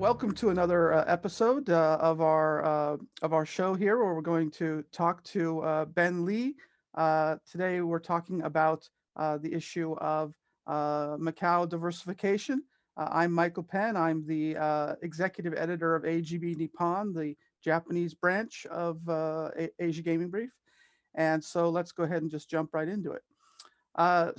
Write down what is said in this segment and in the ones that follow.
welcome to another uh, episode uh, of our uh, of our show here, where we're going to talk to uh, Ben Lee. Uh, today, we're talking about uh, the issue of Macau diversification. I'm Michael Penn. I'm the executive editor of AGB Nippon, the Japanese branch of Asia Gaming Brief. And so, let's go ahead and just jump right into it.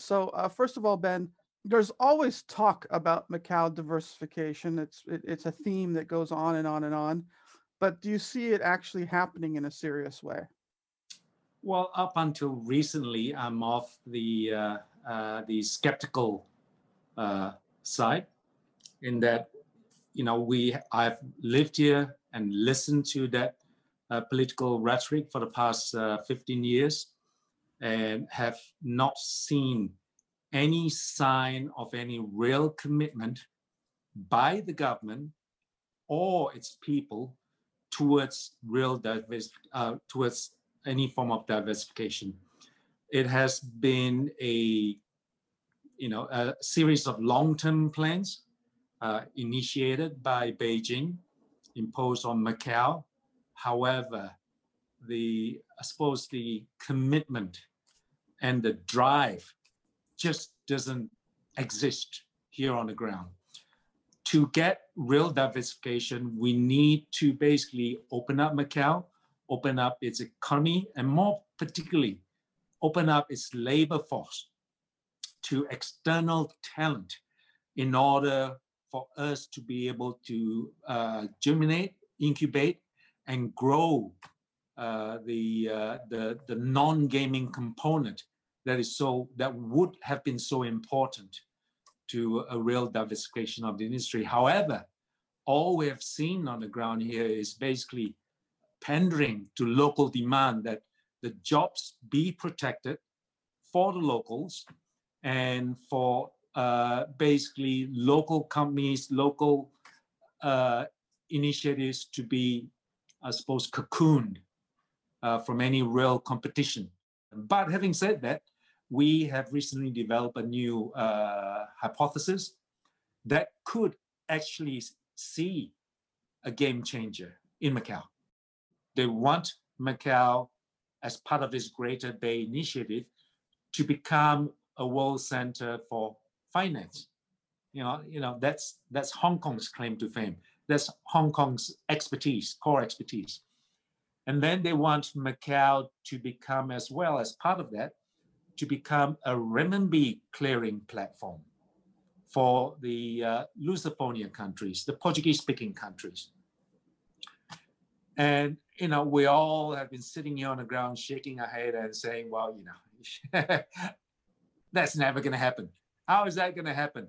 so, first of all, Ben, there's always talk about Macau diversification. It's it, it's a theme that goes on and on and on. But do you see it actually happening in a serious way? Well, up until recently, I'm off the uh, uh, the skeptical uh, side, in that you know we I've lived here and listened to that uh, political rhetoric for the past uh, 15 years, and have not seen any sign of any real commitment by the government or its people towards real divers- uh, towards any form of diversification. It has been a you know a series of long-term plans uh, initiated by Beijing, imposed on Macau. However, the I suppose the commitment and the drive just doesn't exist here on the ground. To get real diversification, we need to basically open up Macau, open up its economy, and more particularly, open up its labor force to external talent in order for us to be able to uh, germinate, incubate, and grow uh, the, uh, the, the non-gaming component that is so that would have been so important to a real diversification of the industry. However, all we have seen on the ground here is basically pandering to local demand that the jobs be protected for the locals and for uh, basically local companies, local uh, initiatives to be, I suppose, cocooned uh, from any real competition. But having said that, we have recently developed a new uh, hypothesis that could actually see a game changer in Macau. They want Macau, as part of this Greater Bay Initiative, to become a world center for finance. You know, you know that's that's Hong Kong's claim to fame. That's Hong Kong's expertise, core expertise. And then they want Macau to become, as well as part of that, to become a renminbi clearing platform for the uh, countries, the Portuguese-speaking countries. And you know, we all have been sitting here on the ground, shaking our head and saying, "Well, you know, that's never going to happen. How is that going to happen?"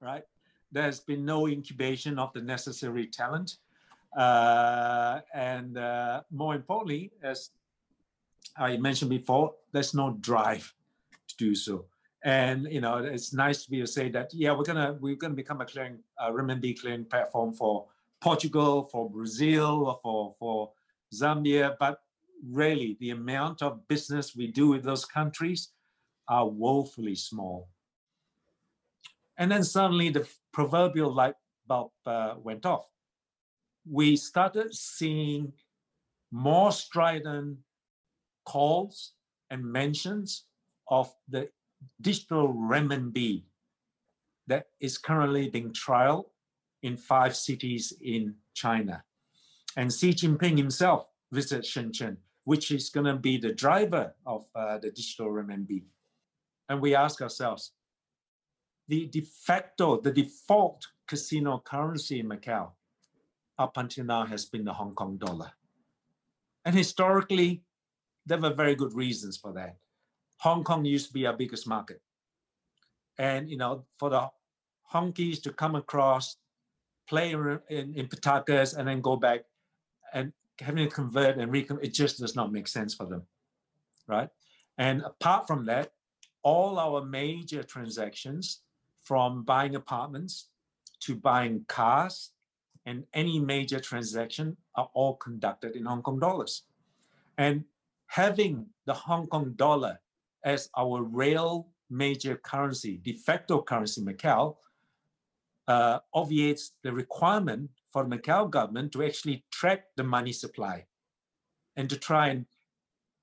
Right? There's been no incubation of the necessary talent, uh, and uh, more importantly, as I mentioned before, there's no drive to do so. And you know, it's nice to be able to say that yeah, we're gonna we're gonna become a clearing uh, renminbi clearing platform for Portugal, for Brazil, for for Zambia, but really the amount of business we do with those countries are woefully small. And then suddenly the proverbial light bulb uh, went off. We started seeing more strident calls and mentions of the digital renminbi that is currently being trialed in five cities in China. And Xi Jinping himself visited Shenzhen, which is going to be the driver of uh, the digital renminbi. And we ask ourselves, the de facto, the default casino currency in Macau up until now has been the Hong Kong dollar. And historically, there were very good reasons for that. Hong Kong used to be our biggest market. And, you know, for the honkies to come across, play in, in patacas, and then go back and having to convert and reconvert, it just does not make sense for them, right? And apart from that, all our major transactions from buying apartments to buying cars and any major transaction are all conducted in Hong Kong dollars. And having the Hong Kong dollar as our real major currency, de facto currency Macau, uh, obviates the requirement for the Macau government to actually track the money supply and to try and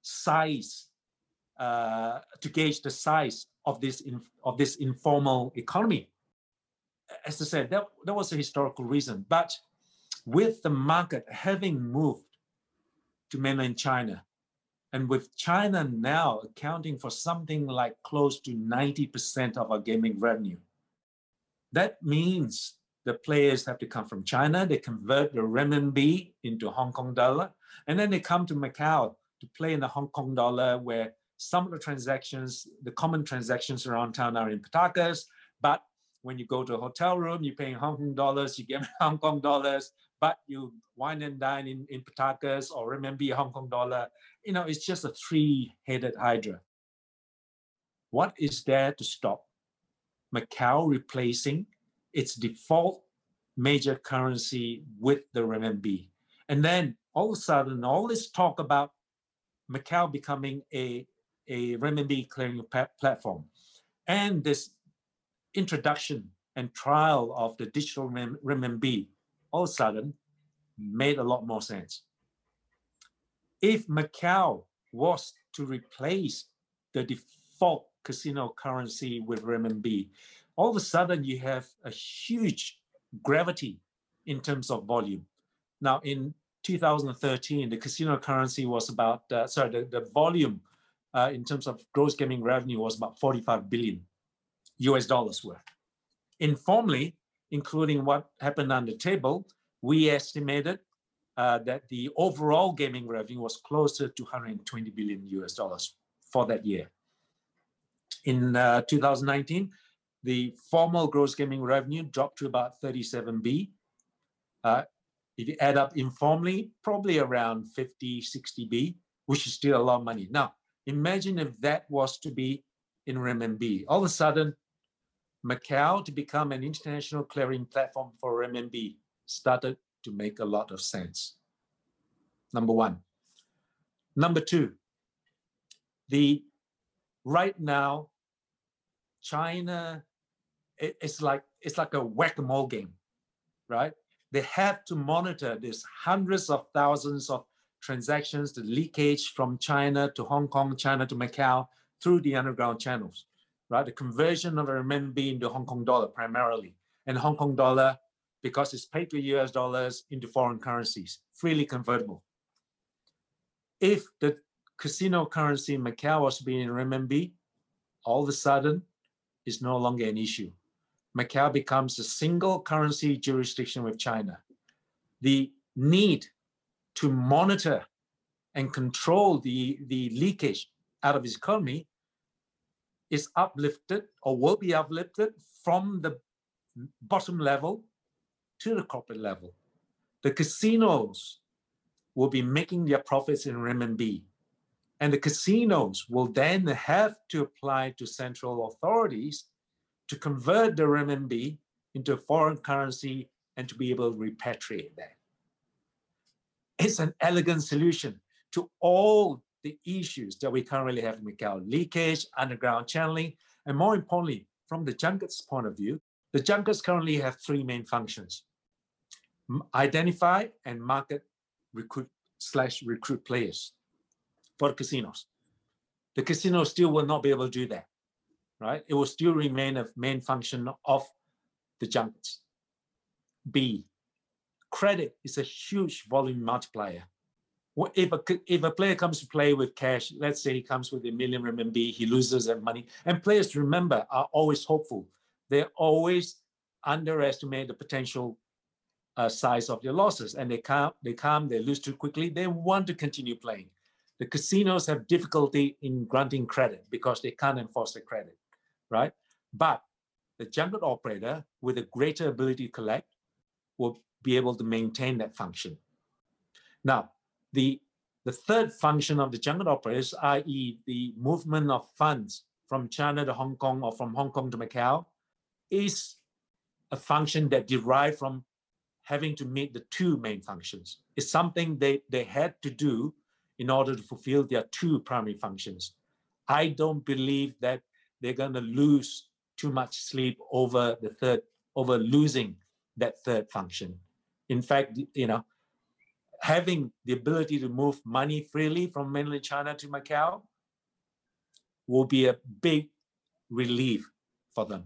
size, uh, to gauge the size of this, of this informal economy. As I said, that, that was a historical reason. But with the market having moved to mainland China, and with China now accounting for something like close to 90% of our gaming revenue, that means the players have to come from China, they convert the renminbi into Hong Kong dollar, and then they come to Macau to play in the Hong Kong dollar where some of the transactions, the common transactions around town are in patacas, but when you go to a hotel room, you're paying Hong Kong dollars, you get Hong Kong dollars, but you wine and dine in, in patacas or renminbi, Hong Kong dollar. You know, it's just a three-headed hydra. What is there to stop Macau replacing its default major currency with the renminbi? And then all of a sudden, all this talk about Macau becoming a, a renminbi clearing platform and this introduction and trial of the digital renminbi all of a sudden made a lot more sense. If Macau was to replace the default casino currency with renminbi, all of a sudden you have a huge gravity in terms of volume. Now, in 2013, the casino currency was about, uh, sorry, the, the volume uh, in terms of gross gaming revenue was about 45 billion US dollars worth. Informally, including what happened on the table, we estimated uh, that the overall gaming revenue was closer to 120 billion US dollars for that year. In uh, 2019, the formal gross gaming revenue dropped to about 37 B. Uh, if you add up informally, probably around 50, 60 B, which is still a lot of money. Now, imagine if that was to be in renminbi. All of a sudden, Macau to become an international clearing platform for renminbi started to make a lot of sense. Number one. Number two, the right now, China, it, it's like it's like a whack-a-mole game, right? They have to monitor these hundreds of thousands of transactions, the leakage from China to Hong Kong, China to Macau through the underground channels right? The conversion of renminbi into Hong Kong dollar primarily, and Hong Kong dollar because it's paid to US dollars into foreign currencies, freely convertible. If the casino currency in Macau was being be in renminbi, all of a sudden, it's no longer an issue. Macau becomes a single currency jurisdiction with China. The need to monitor and control the, the leakage out of its economy is uplifted or will be uplifted from the bottom level to the corporate level. The casinos will be making their profits in renminbi. And the casinos will then have to apply to central authorities to convert the renminbi into a foreign currency and to be able to repatriate that. It's an elegant solution to all the issues that we currently have in Macau, leakage, underground channeling, and more importantly, from the junkets point of view, the junkets currently have three main functions. Identify and market recruit slash recruit players for casinos. The casino still will not be able to do that, right? It will still remain a main function of the junkets. B, credit is a huge volume multiplier if a, if a player comes to play with cash, let's say he comes with a million renminbi, he loses that money. And players, remember, are always hopeful. They always underestimate the potential uh, size of their losses, and they come, they come, they lose too quickly. They want to continue playing. The casinos have difficulty in granting credit because they can't enforce the credit, right? But the junket operator, with a greater ability to collect, will be able to maintain that function. Now, the, the third function of the junket operators, i.e. the movement of funds from China to Hong Kong or from Hong Kong to Macau, is a function that derived from having to meet the two main functions. It's something they, they had to do in order to fulfill their two primary functions. I don't believe that they're going to lose too much sleep over the third over losing that third function. In fact, you know, having the ability to move money freely from mainland China to Macau will be a big relief for them.